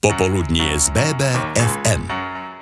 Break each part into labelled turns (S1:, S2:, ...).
S1: Popoludnie z BBFM.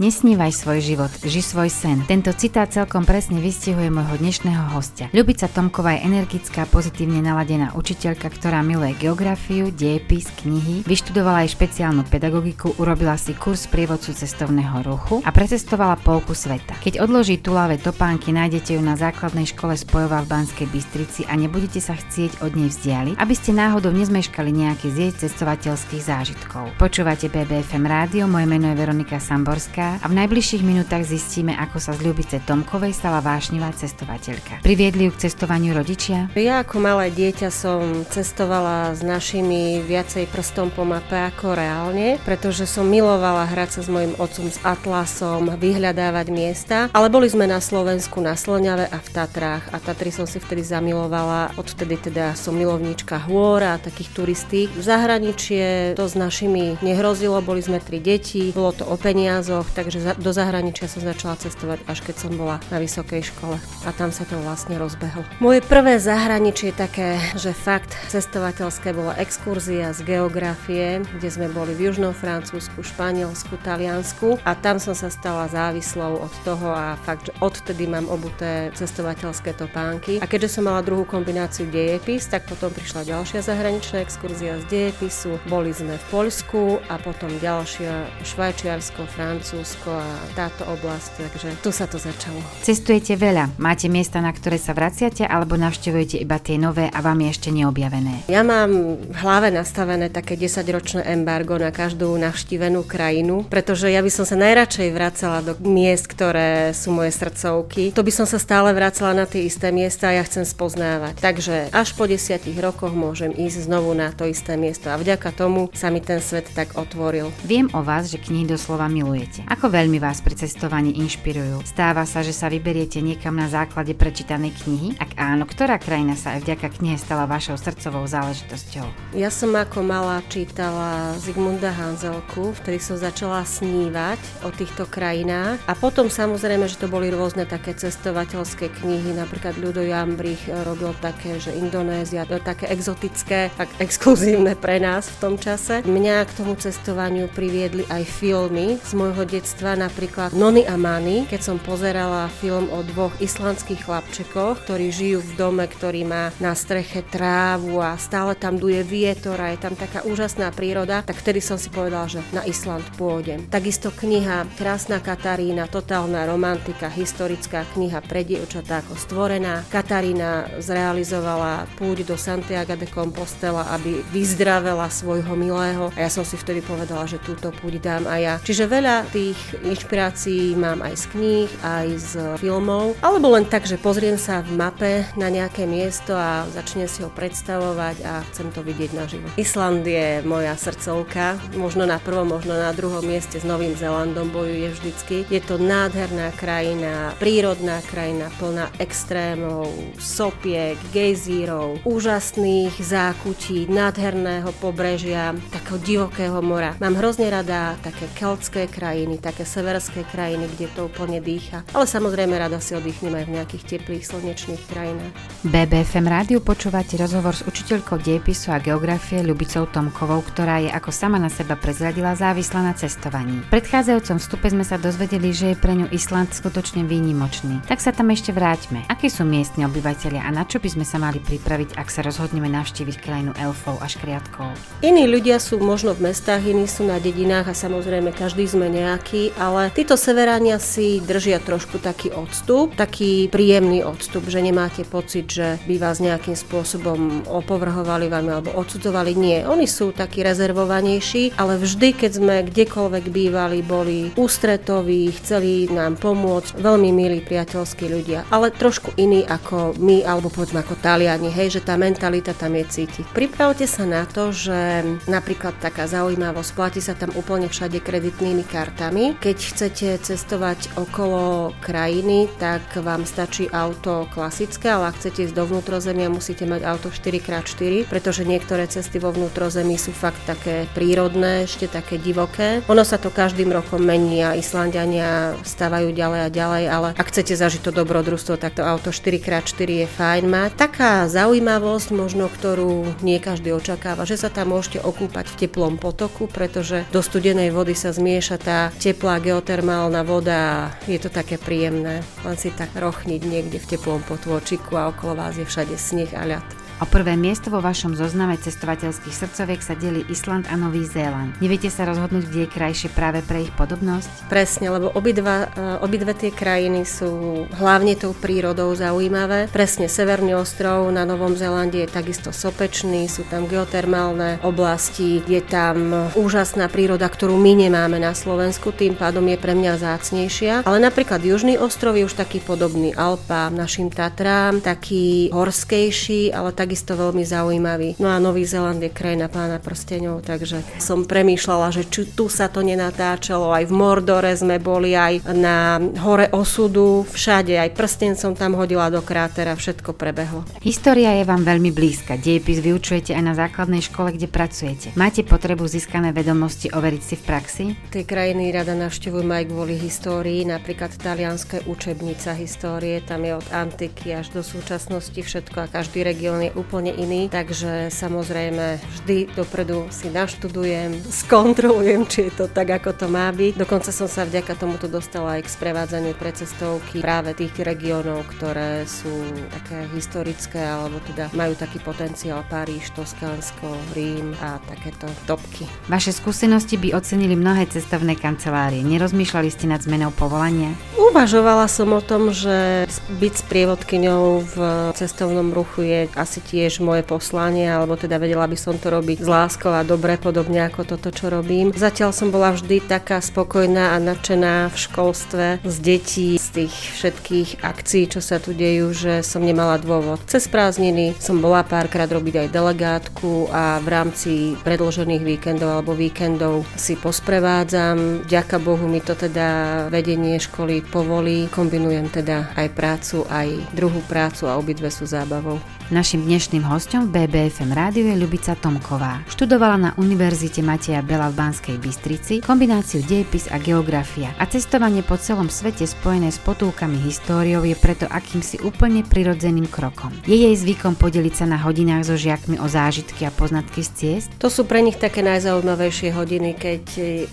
S2: Nesnívaj svoj život, ži svoj sen. Tento citát celkom presne vystihuje môjho dnešného hostia. Ľubica Tomková je energická, pozitívne naladená učiteľka, ktorá miluje geografiu, diepis, knihy, vyštudovala aj špeciálnu pedagogiku, urobila si kurz prievodcu cestovného ruchu a precestovala polku sveta. Keď odloží tulavé topánky, nájdete ju na základnej škole spojova v Banskej Bystrici a nebudete sa chcieť od nej vzdialiť, aby ste náhodou nezmeškali nejaký z jej cestovateľských zážitkov. Počúvate BBFM rádio, moje meno je Veronika Samborská a v najbližších minútach zistíme, ako sa z Ľubice Tomkovej stala vášnivá cestovateľka. Priviedli ju k cestovaniu rodičia?
S3: Ja ako malé dieťa som cestovala s našimi viacej prstom po mape ako reálne, pretože som milovala hrať sa s mojim otcom s Atlasom, vyhľadávať miesta, ale boli sme na Slovensku na Slňave a v Tatrách a Tatry som si vtedy zamilovala, odtedy teda som milovníčka hôr a takých turistík. V zahraničie to s našimi nehrozilo, boli sme tri deti, bolo to o peniazoch, takže do zahraničia som začala cestovať až keď som bola na vysokej škole a tam sa to vlastne rozbehlo. Moje prvé zahraničie také, že fakt cestovateľské bola exkurzia z geografie, kde sme boli v Južnom Francúzsku, Španielsku, Taliansku a tam som sa stala závislou od toho a fakt, že odtedy mám obuté cestovateľské topánky. A keďže som mala druhú kombináciu dejepis, tak potom prišla ďalšia zahraničná exkurzia z dejepisu. Boli sme v Poľsku a potom ďalšia Švajčiarsko, Francúzsko, Slovensko a táto oblasť, takže tu sa to začalo.
S2: Cestujete veľa, máte miesta, na ktoré sa vraciate alebo navštevujete iba tie nové a vám je ešte neobjavené?
S3: Ja mám v hlave nastavené také 10-ročné embargo na každú navštívenú krajinu, pretože ja by som sa najradšej vracala do miest, ktoré sú moje srdcovky. To by som sa stále vracala na tie isté miesta a ja chcem spoznávať. Takže až po desiatich rokoch môžem ísť znovu na to isté miesto a vďaka tomu sa mi ten svet tak otvoril.
S2: Viem o vás, že knihy doslova milujete. Ako veľmi vás pri cestovaní inšpirujú? Stáva sa, že sa vyberiete niekam na základe prečítanej knihy? Ak áno, ktorá krajina sa aj vďaka knihe stala vašou srdcovou záležitosťou?
S3: Ja som ako malá čítala Zigmunda Hanzelku, vtedy som začala snívať o týchto krajinách a potom samozrejme, že to boli rôzne také cestovateľské knihy, napríklad Ľudo Jambrich robil také, že Indonézia, to také exotické, tak exkluzívne pre nás v tom čase. Mňa k tomu cestovaniu priviedli aj filmy z môjho detstva, napríklad Nony a Mani, keď som pozerala film o dvoch islandských chlapčekoch, ktorí žijú v dome, ktorý má na streche trávu a stále tam duje vietor a je tam taká úžasná príroda, tak vtedy som si povedala, že na Island pôjdem. Takisto kniha Krásna Katarína, totálna romantika, historická kniha pre dievčatá ako stvorená. Katarína zrealizovala púť do Santiago de Compostela, aby vyzdravela svojho milého a ja som si vtedy povedala, že túto púť dám aj ja. Čiže veľa tých inšpirácií mám aj z kníh, aj z filmov, alebo len tak, že pozriem sa v mape na nejaké miesto a začnem si ho predstavovať a chcem to vidieť naživo. Island je moja srdcovka, možno na prvom, možno na druhom mieste s Novým Zelandom bojuje vždycky. Je to nádherná krajina, prírodná krajina plná extrémov, sopiek, gejzírov, úžasných zákutí, nádherného pobrežia, takého divokého mora. Mám hrozne rada také keltské krajiny, také severské krajiny, kde to úplne dýcha. Ale samozrejme rada si oddychnem aj v nejakých teplých slnečných krajinách.
S2: BBFM rádiu počúvate rozhovor s učiteľkou dejepisu a geografie Ľubicou Tomkovou, ktorá je ako sama na seba prezradila závislá na cestovaní. V predchádzajúcom vstupe sme sa dozvedeli, že je pre ňu Island skutočne výnimočný. Tak sa tam ešte vráťme. Akí sú miestni obyvateľia a na čo by sme sa mali pripraviť, ak sa rozhodneme navštíviť krajinu elfov a škriatkov?
S3: Iní ľudia sú možno v mestách, iní sú na dedinách a samozrejme každý sme nejaký ale títo severania si držia trošku taký odstup, taký príjemný odstup, že nemáte pocit, že by vás nejakým spôsobom opovrhovali vami alebo odsudzovali. Nie, oni sú takí rezervovanejší, ale vždy, keď sme kdekoľvek bývali, boli ústretoví, chceli nám pomôcť, veľmi milí priateľskí ľudia, ale trošku iní ako my, alebo povedzme ako Taliani, hej, že tá mentalita tam je cítiť. Pripravte sa na to, že napríklad taká zaujímavosť, platí sa tam úplne všade kreditnými kartami, autami. Keď chcete cestovať okolo krajiny, tak vám stačí auto klasické, ale ak chcete ísť do vnútrozemia, musíte mať auto 4x4, pretože niektoré cesty vo vnútrozemí sú fakt také prírodné, ešte také divoké. Ono sa to každým rokom mení a Islandiania stávajú ďalej a ďalej, ale ak chcete zažiť to dobrodružstvo, tak to auto 4x4 je fajn. Má taká zaujímavosť, možno ktorú nie každý očakáva, že sa tam môžete okúpať v teplom potoku, pretože do studenej vody sa zmieša tá teplá geotermálna voda je to také príjemné. Len si tak rochniť niekde v teplom potôčiku a okolo vás je všade sneh a ľad.
S2: O prvé miesto vo vašom zozname cestovateľských srdcoviek sa delí Island a Nový Zéland. Neviete sa rozhodnúť, kde je krajšie práve pre ich podobnosť?
S3: Presne, lebo obidva, e, obidve tie krajiny sú hlavne tou prírodou zaujímavé. Presne Severný ostrov na Novom Zélande je takisto sopečný, sú tam geotermálne oblasti, je tam úžasná príroda, ktorú my nemáme na Slovensku, tým pádom je pre mňa zácnejšia. Ale napríklad Južný ostrov je už taký podobný Alpám, našim Tatrám, taký horskejší, ale tak takisto veľmi zaujímavý. No a Nový Zeland je krajina pána prsteňov, takže som premýšľala, že či tu sa to nenatáčalo, aj v Mordore sme boli, aj na hore osudu, všade, aj prsten som tam hodila do krátera, všetko prebehlo.
S2: História je vám veľmi blízka, dejepis vyučujete aj na základnej škole, kde pracujete. Máte potrebu získané vedomosti overiť si v praxi?
S3: Tie krajiny rada navštevujem aj kvôli histórii, napríklad talianské učebnica histórie, tam je od antiky až do súčasnosti všetko a každý región je úplne iný, takže samozrejme vždy dopredu si naštudujem, skontrolujem, či je to tak, ako to má byť. Dokonca som sa vďaka tomuto dostala aj k sprevádzaniu pre cestovky práve tých regiónov, ktoré sú také historické alebo teda majú taký potenciál Paríž, Toskánsko, Rím a takéto topky.
S2: Vaše skúsenosti by ocenili mnohé cestovné kancelárie. Nerozmýšľali ste nad zmenou povolania?
S3: Uvažovala som o tom, že byť sprievodkyňou v cestovnom ruchu je asi tiež moje poslanie, alebo teda vedela by som to robiť s láskou a dobre, podobne ako toto, čo robím. Zatiaľ som bola vždy taká spokojná a nadšená v školstve z detí, z tých všetkých akcií, čo sa tu dejú, že som nemala dôvod. Cez prázdniny som bola párkrát robiť aj delegátku a v rámci predložených víkendov alebo víkendov si posprevádzam. Ďaká Bohu mi to teda vedenie školy povolí. Kombinujem teda aj prácu, aj druhú prácu a obidve sú zábavou.
S2: Našim dnešným hostom v BBFM rádiu je Ľubica Tomková. Študovala na Univerzite Mateja Bela v Banskej Bystrici kombináciu dejepis a geografia a cestovanie po celom svete spojené s potulkami históriou je preto akýmsi úplne prirodzeným krokom. Je jej zvykom podeliť sa na hodinách so žiakmi o zážitky a poznatky z ciest?
S3: To sú pre nich také najzaujímavejšie hodiny, keď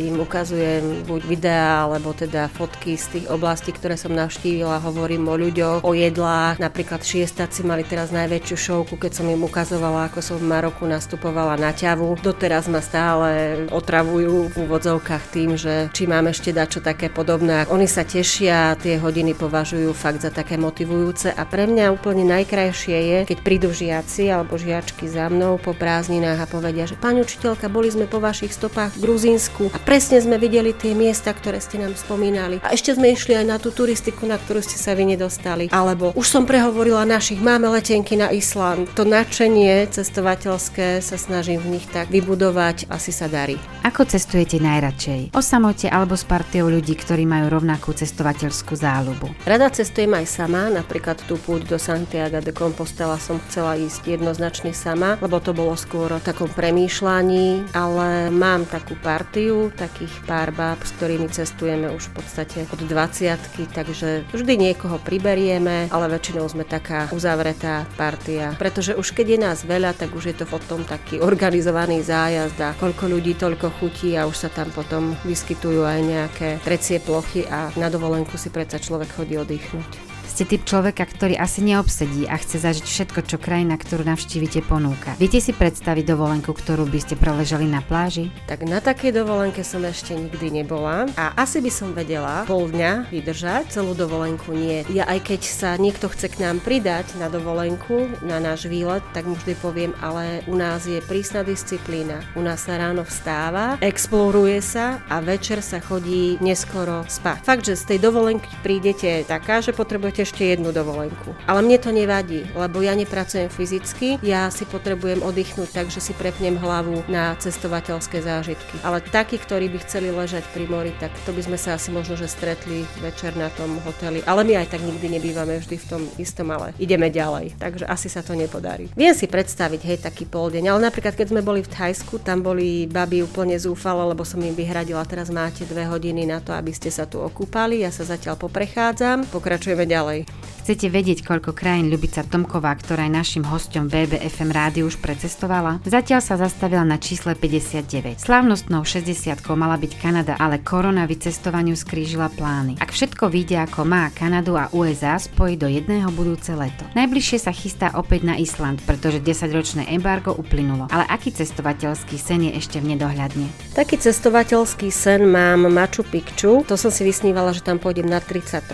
S3: im ukazujem buď videá alebo teda fotky z tých oblastí, ktoré som navštívila, hovorím o ľuďoch, o jedlách. Napríklad šiestáci mali teraz najväčšie najväčšiu šovku, keď som im ukazovala, ako som v Maroku nastupovala na ťavu. Doteraz ma stále otravujú v úvodzovkách tým, že či mám ešte dať čo také podobné. Oni sa tešia, tie hodiny považujú fakt za také motivujúce a pre mňa úplne najkrajšie je, keď prídu žiaci alebo žiačky za mnou po prázdninách a povedia, že pani učiteľka, boli sme po vašich stopách v Gruzínsku a presne sme videli tie miesta, ktoré ste nám spomínali. A ešte sme išli aj na tú turistiku, na ktorú ste sa vy nedostali. Alebo už som prehovorila našich, máme letenky na Island. To nadšenie cestovateľské sa snažím v nich tak vybudovať, asi sa darí.
S2: Ako cestujete najradšej? O samote alebo s partiou ľudí, ktorí majú rovnakú cestovateľskú záľubu?
S3: Rada cestujem aj sama, napríklad tú púť do Santiago de Compostela som chcela ísť jednoznačne sama, lebo to bolo skôr o takom premýšľaní, ale mám takú partiu, takých pár báb, s ktorými cestujeme už v podstate od 20 takže vždy niekoho priberieme, ale väčšinou sme taká uzavretá partia partia. Pretože už keď je nás veľa, tak už je to potom taký organizovaný zájazd a koľko ľudí, toľko chutí a už sa tam potom vyskytujú aj nejaké trecie plochy a na dovolenku si predsa človek chodí oddychnúť.
S2: Ste typ človeka, ktorý asi neobsedí a chce zažiť všetko, čo krajina, ktorú navštívite, ponúka. Viete si predstaviť dovolenku, ktorú by ste preležali na pláži?
S3: Tak na takej dovolenke som ešte nikdy nebola a asi by som vedela pol dňa vydržať, celú dovolenku nie. Ja aj keď sa niekto chce k nám pridať na dovolenku, na náš výlet, tak mu vždy poviem, ale u nás je prísna disciplína. U nás sa ráno vstáva, exploruje sa a večer sa chodí neskoro spať. Fakt, že z tej dovolenky prídete taká, že potrebujete ešte jednu dovolenku. Ale mne to nevadí, lebo ja nepracujem fyzicky, ja si potrebujem oddychnúť tak, že si prepnem hlavu na cestovateľské zážitky. Ale takí, ktorí by chceli ležať pri mori, tak to by sme sa asi možno že stretli večer na tom hoteli. Ale my aj tak nikdy nebývame vždy v tom istom, ale ideme ďalej. Takže asi sa to nepodarí. Viem si predstaviť, hej, taký pol deň. Ale napríklad, keď sme boli v Thajsku, tam boli baby úplne zúfale, lebo som im vyhradila, teraz máte dve hodiny na to, aby ste sa tu okúpali. Ja sa zatiaľ poprechádzam, pokračujeme ďalej.
S2: Chcete vedieť, koľko krajín Ľubica Tomková, ktorá je našim hostom BBFM rádiu už precestovala? Zatiaľ sa zastavila na čísle 59. Slávnostnou 60 mala byť Kanada, ale korona vycestovaniu skrížila plány. Ak všetko vyjde ako má, Kanadu a USA spojí do jedného budúce leto. Najbližšie sa chystá opäť na Island, pretože 10-ročné embargo uplynulo. Ale aký cestovateľský sen je ešte v nedohľadne?
S3: Taký cestovateľský sen mám Machu Picchu. To som si vysnívala, že tam pôjdem na 33,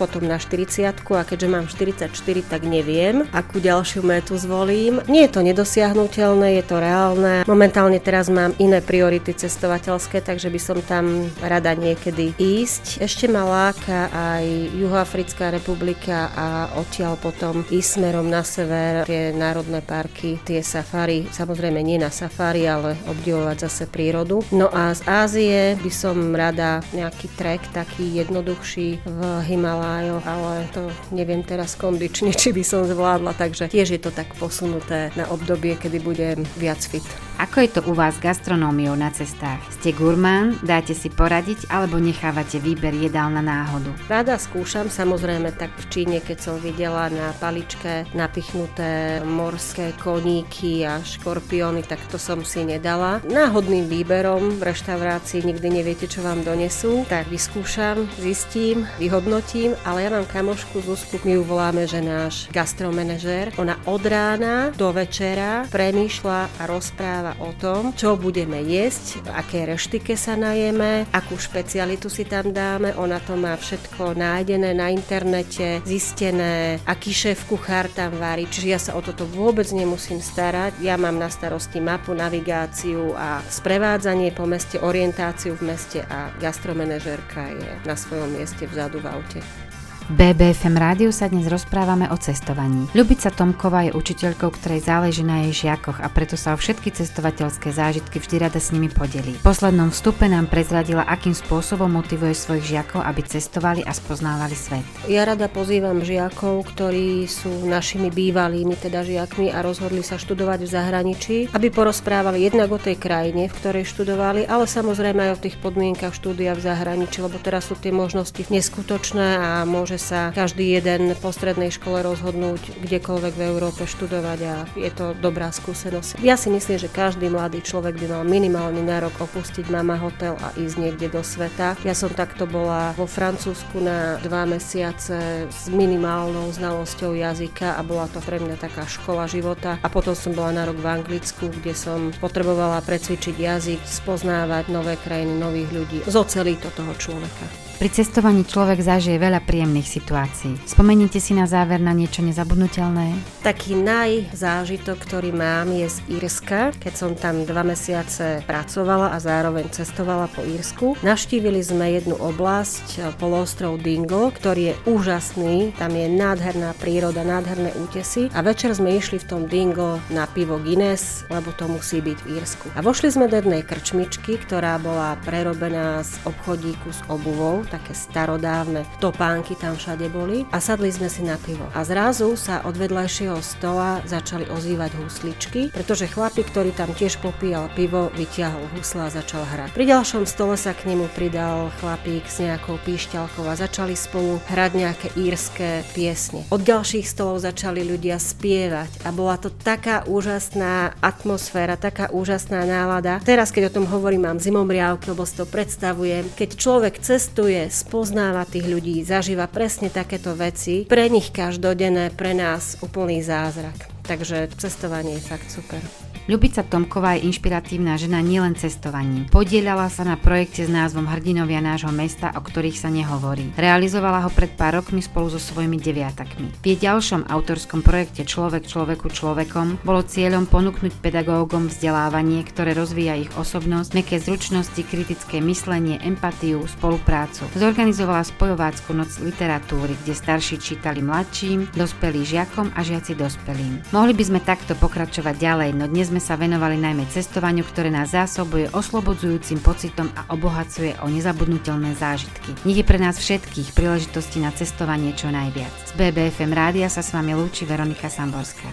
S3: potom na 40 a keďže mám 44, tak neviem, akú ďalšiu metu zvolím. Nie je to nedosiahnutelné, je to reálne. Momentálne teraz mám iné priority cestovateľské, takže by som tam rada niekedy ísť. Ešte ma láka aj Juhoafrická republika a odtiaľ potom ísť smerom na sever, tie národné parky, tie safari, samozrejme nie na safari, ale obdivovať zase prírodu. No a z Ázie by som rada nejaký trek taký jednoduchší v Himalájoch, ale to neviem teraz kondične, či by som zvládla, takže tiež je to tak posunuté na obdobie, kedy budem viac fit.
S2: Ako je to u vás gastronómiou na cestách? Ste gurmán, dáte si poradiť alebo nechávate výber jedál na náhodu?
S3: Rada skúšam, samozrejme tak v Číne, keď som videla na paličke napichnuté morské koníky a škorpióny, tak to som si nedala. Náhodným výberom v reštaurácii nikdy neviete, čo vám donesú, tak vyskúšam, zistím, vyhodnotím, ale ja mám kamošku Zuzku, my ju voláme, že náš gastromenežer. Ona od rána do večera premýšľa a rozpráva rozpráva o tom, čo budeme jesť, v aké reštike sa najeme, akú špecialitu si tam dáme. Ona to má všetko nájdené na internete, zistené, aký šéf kuchár tam varí, čiže ja sa o toto vôbec nemusím starať. Ja mám na starosti mapu, navigáciu a sprevádzanie po meste, orientáciu v meste a gastromenežerka je na svojom mieste vzadu v aute.
S2: BBFM rádiu sa dnes rozprávame o cestovaní. Ľubica Tomková je učiteľkou, ktorej záleží na jej žiakoch a preto sa o všetky cestovateľské zážitky vždy rada s nimi podelí. V poslednom vstupe nám prezradila, akým spôsobom motivuje svojich žiakov, aby cestovali a spoznávali svet.
S3: Ja rada pozývam žiakov, ktorí sú našimi bývalými teda žiakmi a rozhodli sa študovať v zahraničí, aby porozprávali jednak o tej krajine, v ktorej študovali, ale samozrejme aj o tých podmienkach štúdia v zahraničí, lebo teraz sú tie možnosti neskutočné a môže sa každý jeden po strednej škole rozhodnúť kdekoľvek v Európe študovať a je to dobrá skúsenosť. Ja si myslím, že každý mladý človek by mal minimálny nárok opustiť mama hotel a ísť niekde do sveta. Ja som takto bola vo Francúzsku na dva mesiace s minimálnou znalosťou jazyka a bola to pre mňa taká škola života. A potom som bola na rok v Anglicku, kde som potrebovala precvičiť jazyk, spoznávať nové krajiny, nových ľudí. Zocelí to toho človeka.
S2: Pri cestovaní človek zažije veľa príjemných situácií. Spomeníte si na záver na niečo nezabudnutelné?
S3: Taký najzážitok, ktorý mám, je z Írska. Keď som tam dva mesiace pracovala a zároveň cestovala po Írsku, navštívili sme jednu oblasť, poloostrov Dingo, ktorý je úžasný. Tam je nádherná príroda, nádherné útesy. A večer sme išli v tom Dingo na pivo Guinness, lebo to musí byť v Írsku. A vošli sme do jednej krčmičky, ktorá bola prerobená z obchodíku s obuvou také starodávne topánky tam všade boli a sadli sme si na pivo. A zrazu sa od vedľajšieho stola začali ozývať husličky, pretože chlapík, ktorý tam tiež popíjal pivo, vyťahol husla a začal hrať. Pri ďalšom stole sa k nemu pridal chlapík s nejakou píšťalkou a začali spolu hrať nejaké írske piesne. Od ďalších stolov začali ľudia spievať a bola to taká úžasná atmosféra, taká úžasná nálada. Teraz, keď o tom hovorím, mám zimomriavky, lebo si to predstavujem. Keď človek cestuje cestuje, spoznáva tých ľudí, zažíva presne takéto veci. Pre nich každodenné, pre nás úplný zázrak. Takže cestovanie je fakt super.
S2: Ľubica Tomková je inšpiratívna žena nielen cestovaním. Podielala sa na projekte s názvom Hrdinovia nášho mesta, o ktorých sa nehovorí. Realizovala ho pred pár rokmi spolu so svojimi deviatakmi. V jej ďalšom autorskom projekte Človek človeku človekom bolo cieľom ponúknuť pedagógom vzdelávanie, ktoré rozvíja ich osobnosť, meké zručnosti, kritické myslenie, empatiu, spoluprácu. Zorganizovala spojovácku noc literatúry, kde starší čítali mladším, dospelí žiakom a žiaci dospelým. Mohli by sme takto pokračovať ďalej, no dnes sme sa venovali najmä cestovaniu, ktoré nás zásobuje oslobodzujúcim pocitom a obohacuje o nezabudnutelné zážitky. Nech je pre nás všetkých príležitosti na cestovanie čo najviac. Z BBFM rádia sa s vami lúči Veronika Samborská.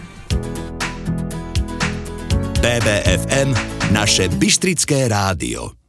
S1: BBFM, naše Bystrické rádio.